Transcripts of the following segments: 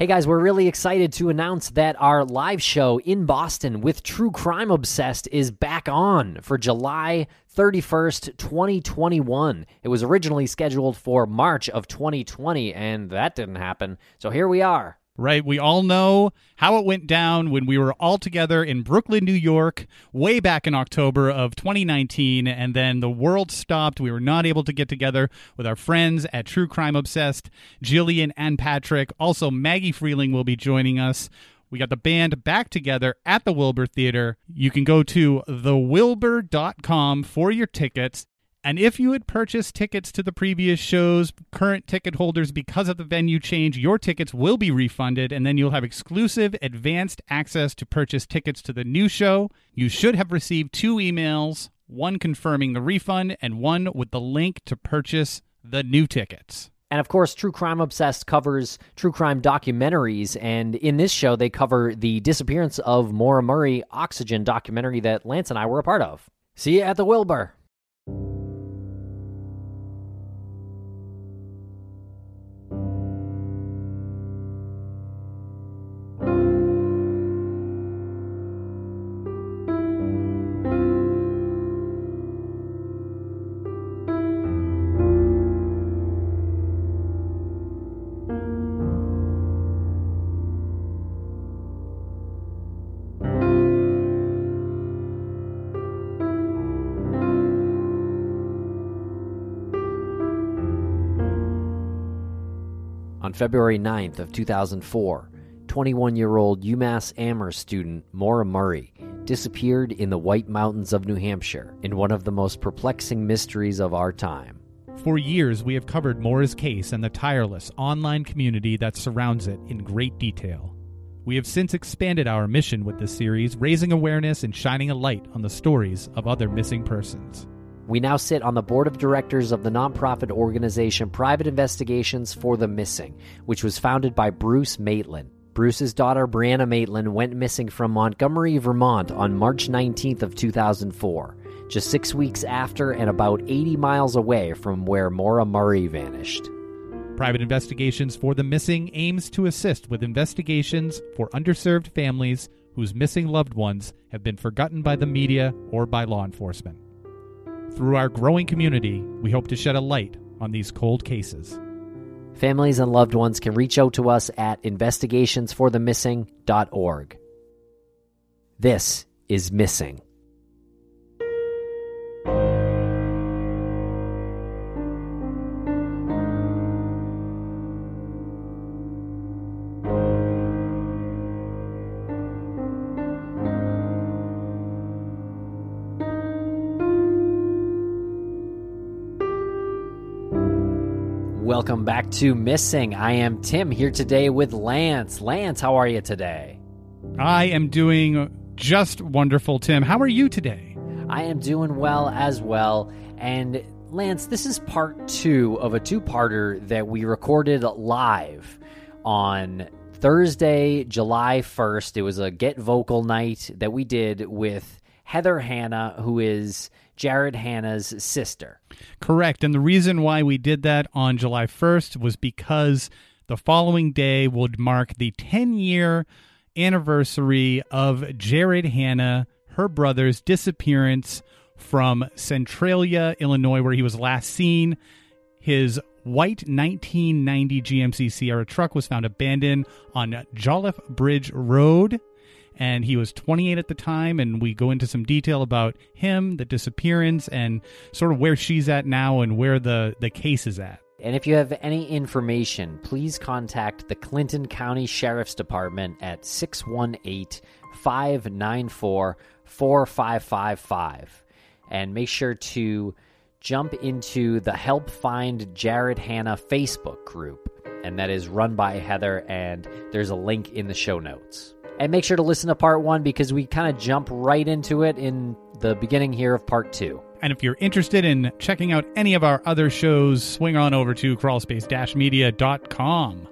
Hey guys, we're really excited to announce that our live show in Boston with True Crime Obsessed is back on for July 31st, 2021. It was originally scheduled for March of 2020, and that didn't happen. So here we are. Right? We all know how it went down when we were all together in Brooklyn, New York, way back in October of 2019, and then the world stopped. We were not able to get together with our friends at True Crime Obsessed, Jillian and Patrick. Also, Maggie Freleng will be joining us. We got the band back together at the Wilbur Theater. You can go to thewilbur.com for your tickets. And if you had purchased tickets to the previous shows, current ticket holders, because of the venue change, your tickets will be refunded, and then you'll have exclusive advanced access to purchase tickets to the new show. You should have received two emails one confirming the refund, and one with the link to purchase the new tickets. And of course, True Crime Obsessed covers true crime documentaries. And in this show, they cover the disappearance of Maura Murray Oxygen documentary that Lance and I were a part of. See you at the Wilbur. On February 9th of 2004, 21-year-old UMass Amherst student Maura Murray disappeared in the White Mountains of New Hampshire in one of the most perplexing mysteries of our time. For years, we have covered Maura's case and the tireless online community that surrounds it in great detail. We have since expanded our mission with this series, raising awareness and shining a light on the stories of other missing persons. We now sit on the board of directors of the nonprofit organization Private Investigations for the Missing, which was founded by Bruce Maitland. Bruce's daughter Brianna Maitland went missing from Montgomery, Vermont on March 19th of 2004, just 6 weeks after and about 80 miles away from where Maura Murray vanished. Private Investigations for the Missing aims to assist with investigations for underserved families whose missing loved ones have been forgotten by the media or by law enforcement. Through our growing community, we hope to shed a light on these cold cases. Families and loved ones can reach out to us at investigationsforthemissing.org. This is Missing. Back to Missing. I am Tim here today with Lance. Lance, how are you today? I am doing just wonderful, Tim. How are you today? I am doing well as well. And Lance, this is part two of a two parter that we recorded live on Thursday, July 1st. It was a Get Vocal night that we did with Heather Hanna, who is Jared Hanna's sister. Correct. And the reason why we did that on July 1st was because the following day would mark the 10 year anniversary of Jared Hanna, her brother's disappearance from Centralia, Illinois, where he was last seen. His white 1990 GMC Sierra truck was found abandoned on Jolliffe Bridge Road and he was 28 at the time and we go into some detail about him the disappearance and sort of where she's at now and where the the case is at And if you have any information, please contact the Clinton County Sheriff's Department at 618 594 4555. And make sure to jump into the Help Find Jared Hanna Facebook group. And that is run by Heather, and there's a link in the show notes. And make sure to listen to part one because we kind of jump right into it in the beginning here of part two. and if you're interested in checking out any of our other shows swing on over to crawlspace-media.com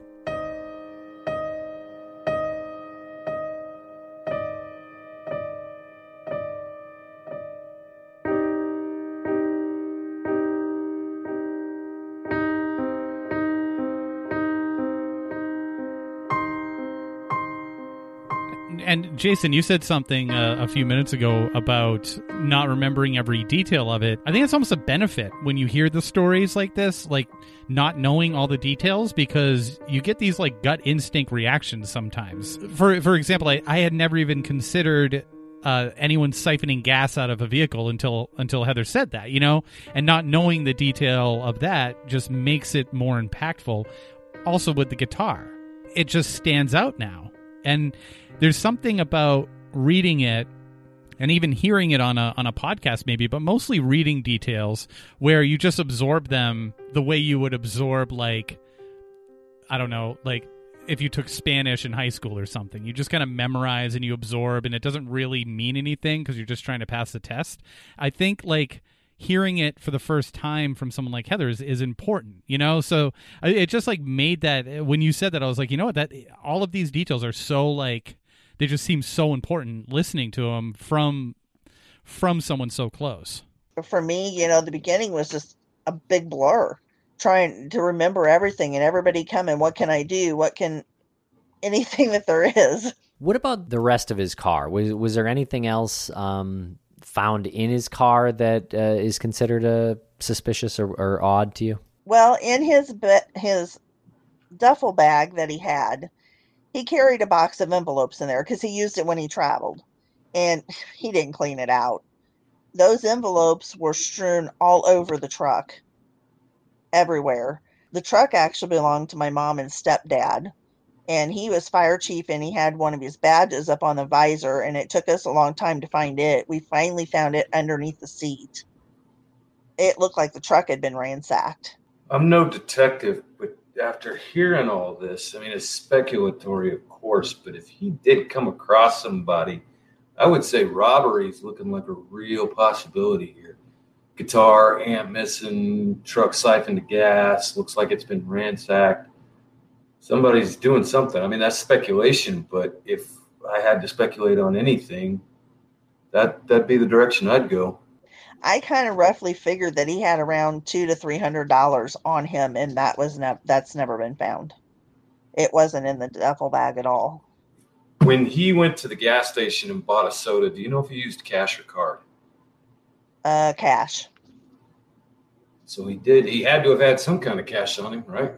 Jason, you said something uh, a few minutes ago about not remembering every detail of it. I think it's almost a benefit when you hear the stories like this, like not knowing all the details, because you get these like gut instinct reactions sometimes. For for example, I, I had never even considered uh, anyone siphoning gas out of a vehicle until until Heather said that, you know, and not knowing the detail of that just makes it more impactful. Also with the guitar, it just stands out now, and there's something about reading it and even hearing it on a on a podcast maybe but mostly reading details where you just absorb them the way you would absorb like i don't know like if you took spanish in high school or something you just kind of memorize and you absorb and it doesn't really mean anything because you're just trying to pass the test. I think like hearing it for the first time from someone like Heather is, is important, you know? So it just like made that when you said that, I was like, you know what, that all of these details are so like they just seem so important listening to them from from someone so close. For me, you know, the beginning was just a big blur, trying to remember everything and everybody coming. What can I do? What can anything that there is? What about the rest of his car? Was was there anything else um, found in his car that uh, is considered a suspicious or, or odd to you? Well, in his his duffel bag that he had, he carried a box of envelopes in there because he used it when he traveled and he didn't clean it out. Those envelopes were strewn all over the truck, everywhere. The truck actually belonged to my mom and stepdad, and he was fire chief and he had one of his badges up on the visor, and it took us a long time to find it. We finally found it underneath the seat. It looked like the truck had been ransacked. I'm no detective, but after hearing all this, I mean, it's speculatory, of course, but if he did come across somebody, I would say robbery is looking like a real possibility here. Guitar, amp missing, truck siphoned to gas, looks like it's been ransacked. Somebody's doing something. I mean, that's speculation, but if I had to speculate on anything, that that'd be the direction I'd go. I kind of roughly figured that he had around two to three hundred dollars on him, and that was never that's never been found. It wasn't in the duffel bag at all. When he went to the gas station and bought a soda, do you know if he used cash or card? Uh, cash. So he did. He had to have had some kind of cash on him, right?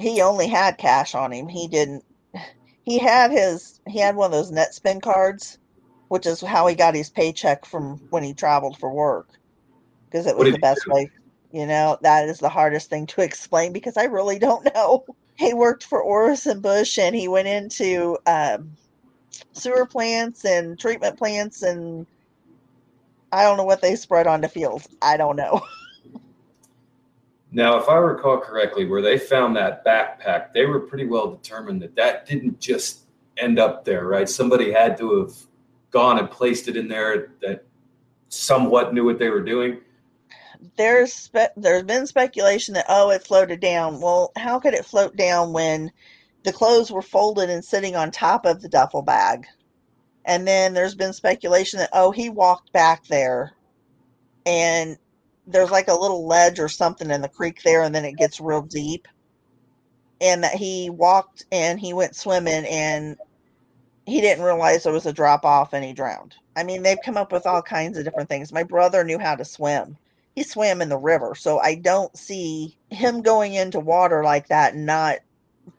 He only had cash on him. He didn't. He had his. He had one of those Netspend cards which is how he got his paycheck from when he traveled for work because it was the best way. You know, that is the hardest thing to explain because I really don't know. He worked for Orison Bush and he went into um, sewer plants and treatment plants and I don't know what they spread onto fields. I don't know. Now, if I recall correctly, where they found that backpack, they were pretty well determined that that didn't just end up there, right? Somebody had to have gone and placed it in there that somewhat knew what they were doing? There's spe- there's been speculation that oh it floated down. Well, how could it float down when the clothes were folded and sitting on top of the duffel bag? And then there's been speculation that oh he walked back there and there's like a little ledge or something in the creek there and then it gets real deep and that he walked and he went swimming and he didn't realize there was a drop off and he drowned. I mean, they've come up with all kinds of different things. My brother knew how to swim. He swam in the river. So I don't see him going into water like that and not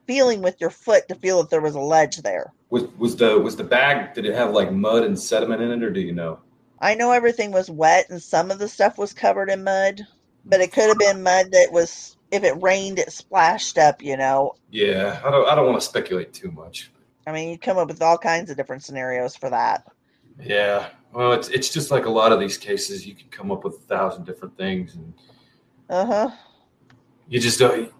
feeling with your foot to feel that there was a ledge there. Was was the was the bag did it have like mud and sediment in it or do you know? I know everything was wet and some of the stuff was covered in mud, but it could have been mud that was if it rained it splashed up, you know. Yeah, I don't I don't want to speculate too much. I mean, you come up with all kinds of different scenarios for that. Yeah. Well, it's it's just like a lot of these cases. You can come up with a thousand different things, and uh huh. You just don't.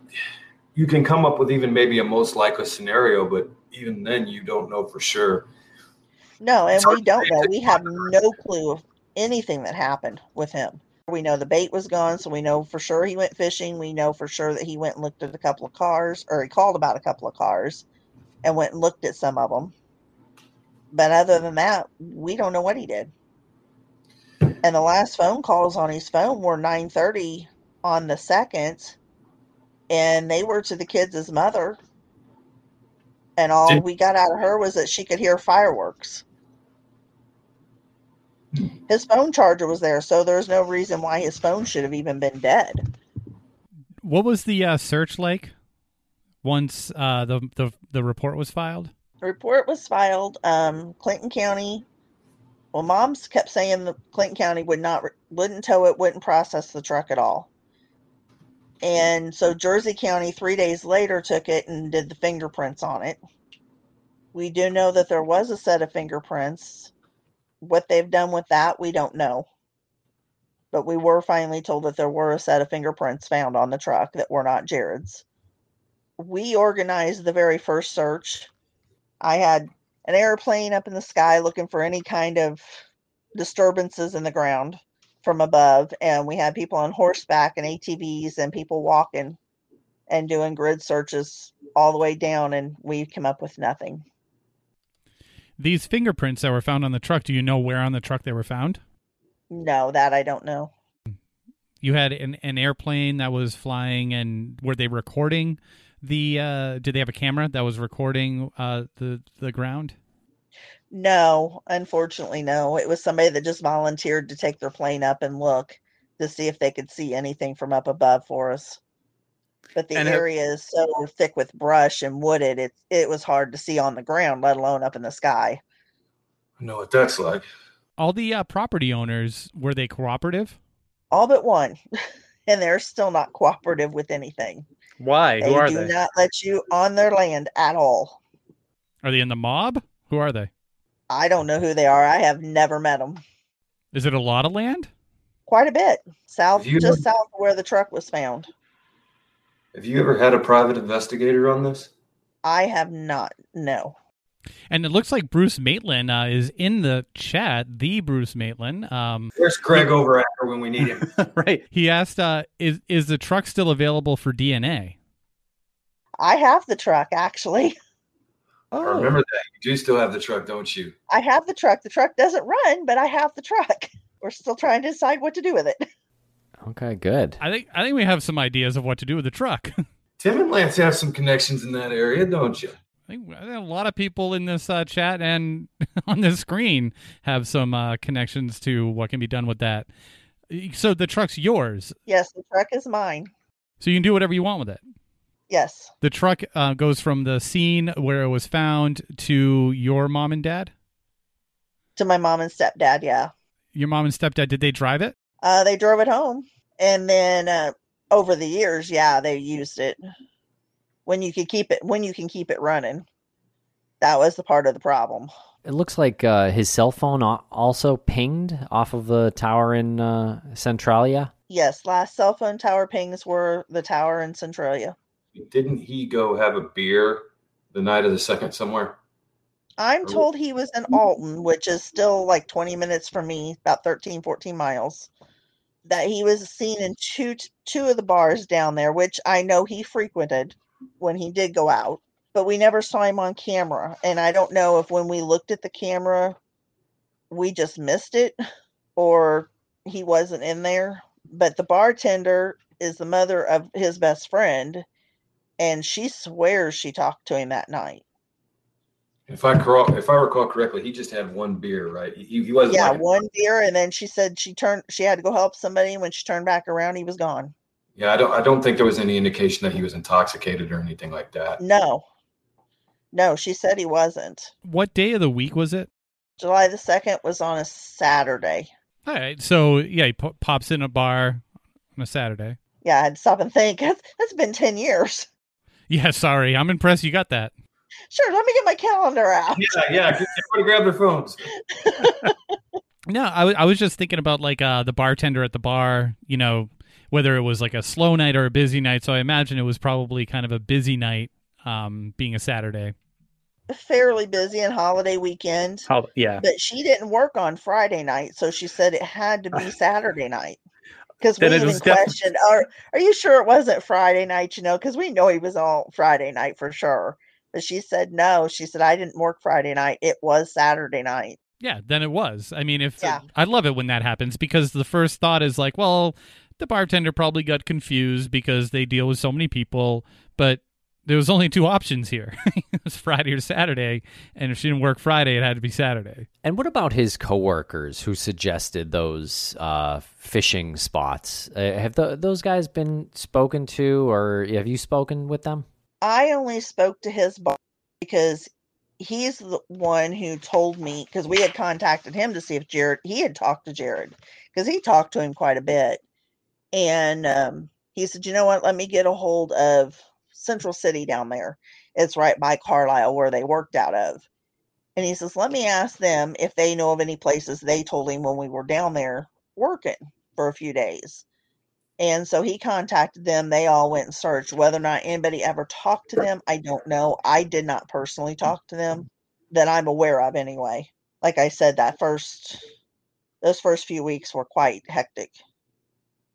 You can come up with even maybe a most likely scenario, but even then, you don't know for sure. No, and we don't know. We have no clue of anything that happened with him. We know the bait was gone, so we know for sure he went fishing. We know for sure that he went and looked at a couple of cars, or he called about a couple of cars and went and looked at some of them. But other than that, we don't know what he did. And the last phone calls on his phone were 9:30 on the second, and they were to the kids' mother. And all Did- we got out of her was that she could hear fireworks. His phone charger was there, so there's no reason why his phone should have even been dead. What was the uh, search like once uh, the, the the report was filed? The report was filed. Um, Clinton County. Well, moms kept saying the Clinton County would not wouldn't tow it, wouldn't process the truck at all. And so Jersey County three days later took it and did the fingerprints on it. We do know that there was a set of fingerprints. What they've done with that, we don't know. But we were finally told that there were a set of fingerprints found on the truck that were not Jared's. We organized the very first search. I had an airplane up in the sky looking for any kind of disturbances in the ground from above and we had people on horseback and ATVs and people walking and doing grid searches all the way down and we came up with nothing. These fingerprints that were found on the truck. Do you know where on the truck they were found? No, that I don't know. You had an, an airplane that was flying, and were they recording the? Uh, did they have a camera that was recording uh, the the ground? No, unfortunately no. It was somebody that just volunteered to take their plane up and look to see if they could see anything from up above for us. But the And area is so thick with brush and wooded, it it was hard to see on the ground, let alone up in the sky. I know what that's like. All the uh, property owners were they cooperative? All but one. and they're still not cooperative with anything. Why? They Who are do they? not let you on their land at all. Are they in the mob? Who are they? I don't know who they are. I have never met them. Is it a lot of land? Quite a bit. South, you just ever- south of where the truck was found. Have you ever had a private investigator on this? I have not. No. And it looks like Bruce Maitland uh, is in the chat. The Bruce Maitland. Um, Where's Craig Overacker when we need him? right. he asked, uh, "Is is the truck still available for DNA?" I have the truck actually. I Oh, remember that. You do still have the truck, don't you? I have the truck. The truck doesn't run, but I have the truck. We're still trying to decide what to do with it. Okay, good. I think I think we have some ideas of what to do with the truck. Tim and Lance have some connections in that area, don't you? I think, I think a lot of people in this uh, chat and on this screen have some uh, connections to what can be done with that. So the truck's yours, Yes, the truck is mine. so you can do whatever you want with it. Yes. The truck uh, goes from the scene where it was found to your mom and dad. To my mom and stepdad, yeah. Your mom and stepdad did they drive it? Uh, they drove it home. And then uh, over the years, yeah, they used it. When you could keep it when you can keep it running. That was the part of the problem. It looks like uh, his cell phone also pinged off of the tower in uh, Centralia. Yes, last cell phone tower pings were the tower in Centralia. Didn't he go have a beer the night of the second somewhere? I'm told he was in Alton, which is still like 20 minutes from me, about 13, 14 miles. That he was seen in two two of the bars down there, which I know he frequented when he did go out, but we never saw him on camera. And I don't know if when we looked at the camera, we just missed it or he wasn't in there. But the bartender is the mother of his best friend, and she swears she talked to him that night. If I recall, if I recall correctly, he just had one beer, right? He, he wasn't. yeah, like- one beer, and then she said she turned. She had to go help somebody. and When she turned back around, he was gone. yeah. I don't. I don't think there was any indication that he was intoxicated or anything like that. No, no, she said he wasn't. What day of the week was it? July the second was on a Saturday. All right, so yeah, he po- pops in a bar on a Saturday. Yeah, I had to stop and think. That's, that's been ten years. Yeah, sorry, I'm impressed you got that. Sure, let me get my calendar out. Yeah, yeah. Everybody grab their phones. No, I wa- I was just thinking about like uh, the bartender at the bar, you know, whether it was like a slow night or a busy night. So I imagine it was probably kind of a busy night, um, being a Saturday. Fairly busy and holiday weekend, How, yeah. but she didn't work on Friday night, so she said it had to be Saturday night. Because we Then it even was def- are are you sure it wasn't Friday night? You know, because we know he was on Friday night for sure. But she said no. She said I didn't work Friday night. It was Saturday night. Yeah, then it was. I mean, if Yeah. I love it when that happens because the first thought is like, well, the bartender probably got confused because they deal with so many people, but there was only two options here. it was Friday or Saturday, and if she didn't work Friday, it had to be Saturday. And what about his coworkers who suggested those uh, fishing spots? Uh, have the, those guys been spoken to, or have you spoken with them? I only spoke to his boss because he's the one who told me because we had contacted him to see if Jared he had talked to Jared because he talked to him quite a bit, and um, he said, "You know what? Let me get a hold of Central City down there. It's right by Carlyle where they worked out of." And he says, "Let me ask them if they know of any places they told him when we were down there working for a few days." And so he contacted them. They all went and searched. Whether or not anybody ever talked to them, I don't know. I did not personally talk to them that I'm aware of anyway. Like I said, that first those first few weeks were quite hectic.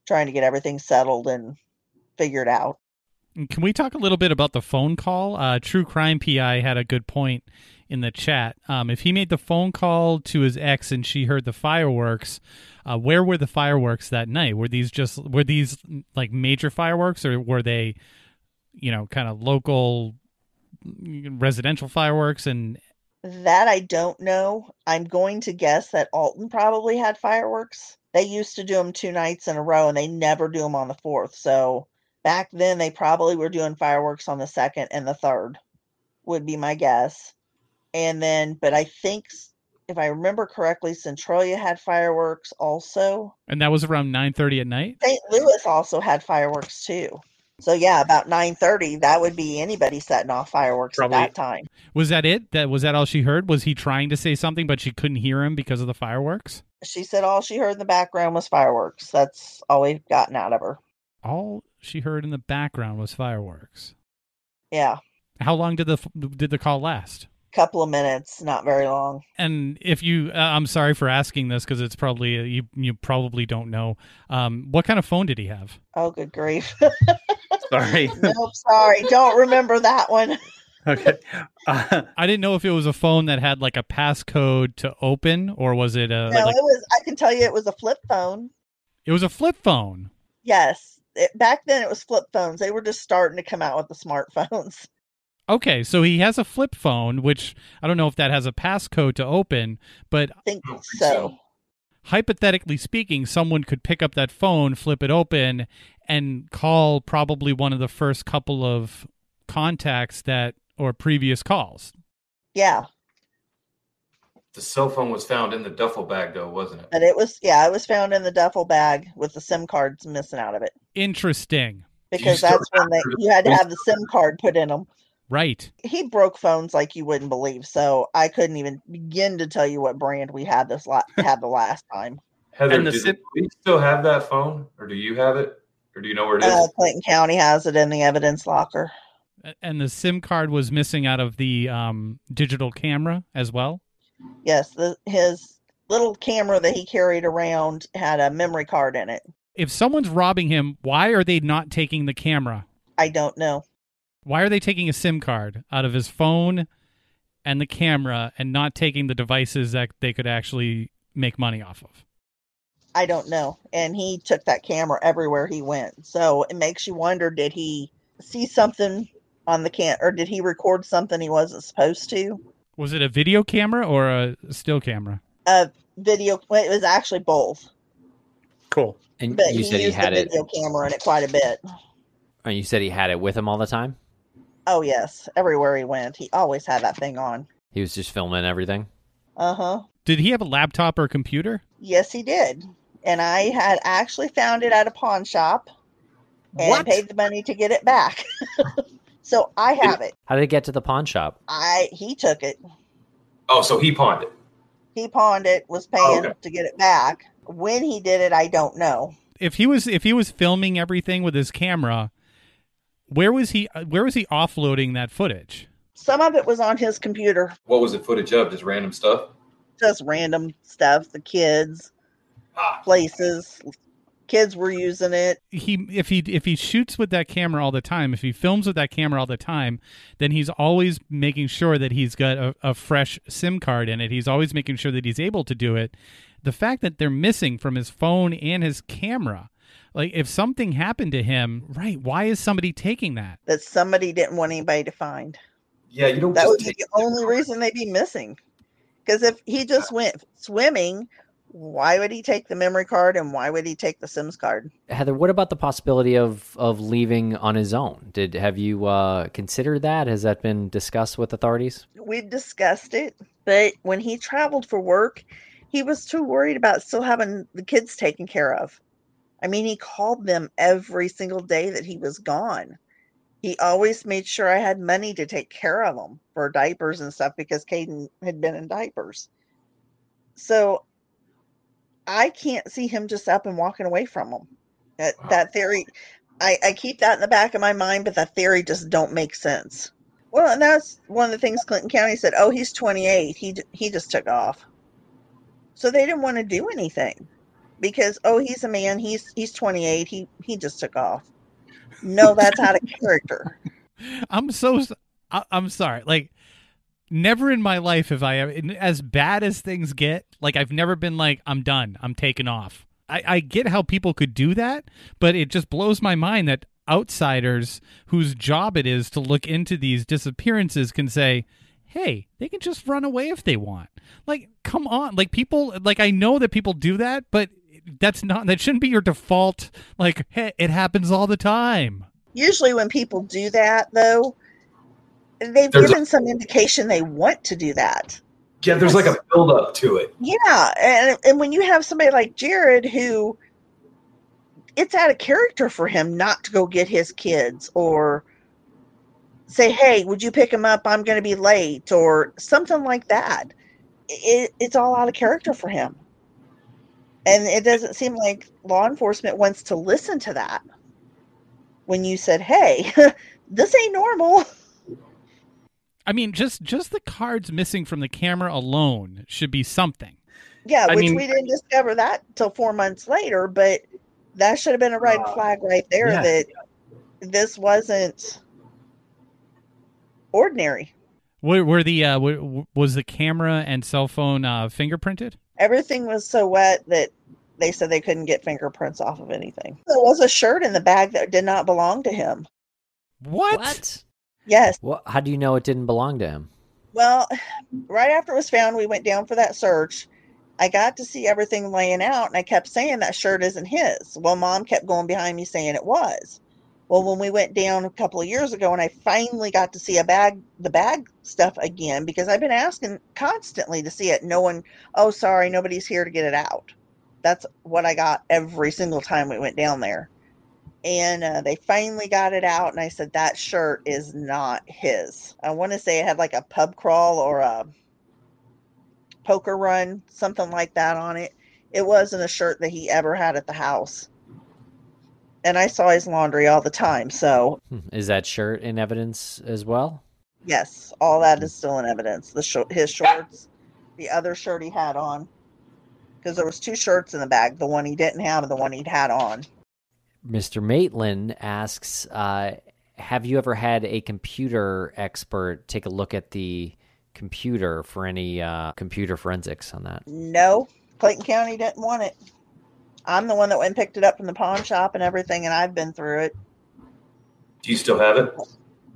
Trying to get everything settled and figured out. Can we talk a little bit about the phone call? Uh, True Crime PI had a good point in the chat. Um, if he made the phone call to his ex and she heard the fireworks, uh, where were the fireworks that night? Were these just were these like major fireworks, or were they, you know, kind of local residential fireworks? And that I don't know. I'm going to guess that Alton probably had fireworks. They used to do them two nights in a row, and they never do them on the fourth. So back then, they probably were doing fireworks on the second and the third. Would be my guess and then but i think if i remember correctly centralia had fireworks also. And that was around 9.30 at night? St louis also had fireworks too. So yeah about 9.30 that would be anybody setting off fireworks Probably. at that time. Was that it? That was that all she heard? Was he trying to say something but she couldn't hear him because of the fireworks? She said all she heard in the background was fireworks. That's all we've gotten out of her. All she heard in the background was fireworks. Yeah. How long did the did the call last couple of minutes, not very long. And if you, uh, I'm sorry for asking this because it's probably uh, you. You probably don't know. Um, what kind of phone did he have? Oh, good grief! sorry. nope, sorry. Don't remember that one. okay. Uh, I didn't know if it was a phone that had like a passcode to open, or was it a? No, like, it was. I can tell you, it was a flip phone. It was a flip phone. Yes, it, back then it was flip phones. They were just starting to come out with the smartphones. Okay, so he has a flip phone, which I don't know if that has a passcode to open, but I think so. Hypothetically speaking, someone could pick up that phone, flip it open, and call probably one of the first couple of contacts that or previous calls. Yeah. The cell phone was found in the duffel bag, though, wasn't it? But it was, yeah, it was found in the duffel bag with the SIM cards missing out of it. Interesting. Because that's when they, you had to have the SIM card put in them. Right. He broke phones like you wouldn't believe. So I couldn't even begin to tell you what brand we had this la- had the last time. Heather, do SIM- we still have that phone, or do you have it, or do you know where it is? Uh, Clinton County has it in the evidence locker. And the SIM card was missing out of the um, digital camera as well. Yes, the, his little camera that he carried around had a memory card in it. If someone's robbing him, why are they not taking the camera? I don't know. Why are they taking a SIM card out of his phone and the camera and not taking the devices that they could actually make money off of? I don't know. And he took that camera everywhere he went. So it makes you wonder did he see something on the can or did he record something he wasn't supposed to? Was it a video camera or a still camera? A video well, it was actually both. Cool. And but you said he had video it video camera in it quite a bit. And you said he had it with him all the time? Oh yes, everywhere he went, he always had that thing on. He was just filming everything. Uh huh. Did he have a laptop or a computer? Yes, he did. And I had actually found it at a pawn shop and what? paid the money to get it back. so I have it. How did it get to the pawn shop? I he took it. Oh, so he pawned it. He pawned it, was paying oh, okay. to get it back. When he did it, I don't know. If he was if he was filming everything with his camera, where was he? Uh, where was he offloading that footage? Some of it was on his computer. What was the footage of? Just random stuff. Just random stuff. The kids, ah. places, kids were using it. He if he if he shoots with that camera all the time, if he films with that camera all the time, then he's always making sure that he's got a, a fresh SIM card in it. He's always making sure that he's able to do it. The fact that they're missing from his phone and his camera Like if something happened to him, right? Why is somebody taking that? That somebody didn't want anybody to find. Yeah, you don't. That would be the only reason they'd be missing. Because if he just went swimming, why would he take the memory card and why would he take the Sims card? Heather, what about the possibility of of leaving on his own? Did have you uh, considered that? Has that been discussed with authorities? We've discussed it, but when he traveled for work, he was too worried about still having the kids taken care of. I mean, he called them every single day that he was gone. He always made sure I had money to take care of them for diapers and stuff because Caden had been in diapers. So I can't see him just up and walking away from them. That Wow. that theory, I, I keep that in the back of my mind, but that theory just don't make sense. Well, and that's one of the things Clinton County said. Oh, he's 28. He he just took off. So they didn't want to do anything because oh, he's a man. He's he's 28. He he just took off. No, that's out of character. I'm so I'm sorry. Like never in my life have I ever as bad as things get, like I've never been like I'm done. I'm taking off. I, I get how people could do that, but it just blows my mind that outsiders whose job it is to look into these disappearances can say, "Hey, they can just run away if they want." Like, come on. Like people like I know that people do that, but that's not that shouldn't be your default like, "Hey, it happens all the time." Usually, when people do that, though, they've There's a- given some indication they want to do that. Yeah, there's like a build up to it. Yeah, and and when you have somebody like Jared who it's out of character for him not to go get his kids or say, "Hey, would you pick him up? I'm going to be late," or something like that. It, it's all out of character for him, and it doesn't seem like law enforcement wants to listen to that. When you said, "Hey, this ain't normal," I mean, just just the cards missing from the camera alone should be something. Yeah, I which mean- we didn't discover that till four months later, but that should have been a red Uh, flag right there yeah. that this wasn't ordinary. Were, were the uh, were, was the camera and cell phone uh, fingerprinted? Everything was so wet that they said they couldn't get fingerprints off of anything. There was a shirt in the bag that did not belong to him. What? Yes. Well, how do you know it didn't belong to him? Well, right after it was found, we went down for that search. I got to see everything laying out, and I kept saying that shirt isn't his. Well, mom kept going behind me saying it was. Well, when we went down a couple of years ago, and I finally got to see a bag, the bag stuff again, because I've been asking constantly to see it. No one, oh, sorry, nobody's here to get it out. That's what I got every single time we went down there. And uh, they finally got it out, and I said, that shirt is not his. I want to say it had like a pub crawl or a poker run, something like that on it. It wasn't a shirt that he ever had at the house. And I saw his laundry all the time. So, Hmm, Is that shirt in evidence as well? yes, all that is still in evidence. The short, his shorts, the other shirt he had on. Because there was two shirts in the bag, the one he didn't have and the one he'd had on. Mr. Maitland asks, uh, "Have you ever had a computer expert take a look at the computer for any uh, computer forensics on that?" No, Clinton County didn't want it. I'm the one that went and picked it up from the pawn shop and everything, and I've been through it. Do you still have it?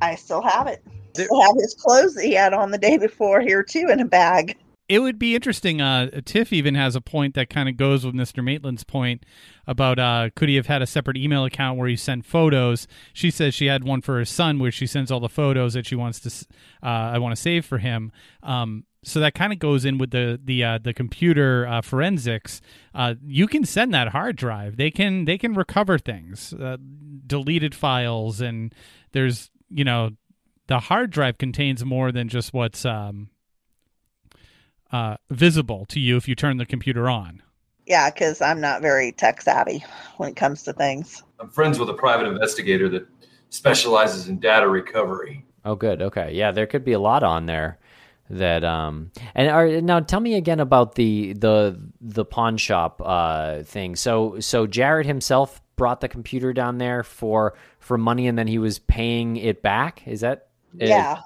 I still have it. There- Still have his clothes that he had on the day before here too in a bag. It would be interesting. Uh, Tiff even has a point that kind of goes with Mr. Maitland's point about uh, could he have had a separate email account where he sent photos. She says she had one for her son where she sends all the photos that she wants to. Uh, I want to save for him. Um, so that kind of goes in with the the uh, the computer uh, forensics. Uh, you can send that hard drive. They can they can recover things, uh, deleted files, and there's you know the hard drive contains more than just what's um, uh, visible to you if you turn the computer on. Yeah, because I'm not very tech savvy when it comes to things. I'm friends with a private investigator that specializes in data recovery. Oh, good. Okay, yeah, there could be a lot on there that. Um, and are, now, tell me again about the the the pawn shop uh, thing. So, so Jared himself brought the computer down there for for money, and then he was paying it back. Is that yeah,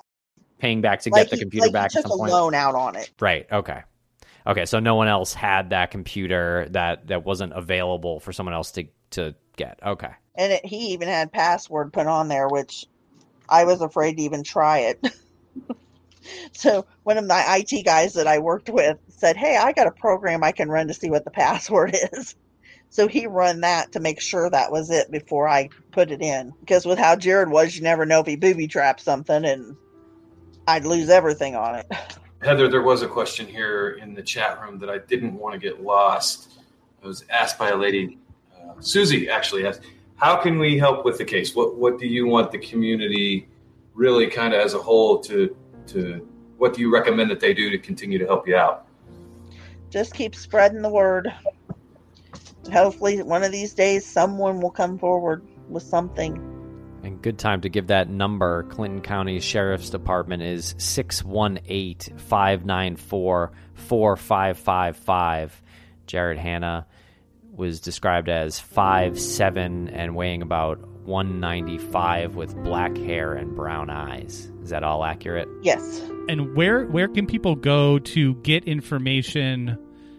paying back to like get the computer like back he at some a point? loan out on it. Right. Okay. Okay. So no one else had that computer that that wasn't available for someone else to to get. Okay. And it, he even had password put on there, which I was afraid to even try it. so one of my IT guys that I worked with said, "Hey, I got a program I can run to see what the password is." So he run that to make sure that was it before I put it in. Because with how Jared was, you never know if he booby trapped something and I'd lose everything on it. Heather, there was a question here in the chat room that I didn't want to get lost. It was asked by a lady, uh, Susie actually asked, how can we help with the case? What what do you want the community really kind of as a whole to to what do you recommend that they do to continue to help you out? Just keep spreading the word hopefully one of these days someone will come forward with something. And good time to give that number. Clinton County Sheriff's Department is 618 594 4555. Jared Hanna was described as five seven and weighing about 195 with black hair and brown eyes. Is that all accurate? Yes. And where where can people go to get information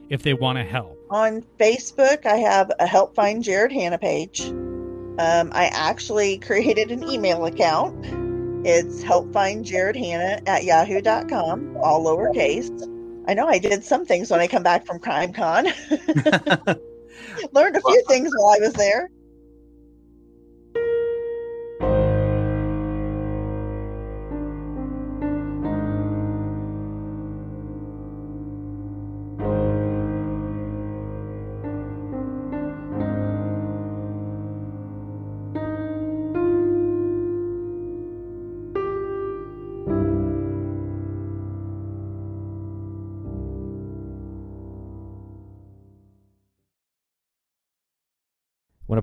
if they want to help? On Facebook, I have a Help Find Jared Hanna page. Um, I actually created an email account. It's helpfindjaredhanna at yahoo.com, all lowercase. I know I did some things when I come back from CrimeCon. Learned a few things while I was there.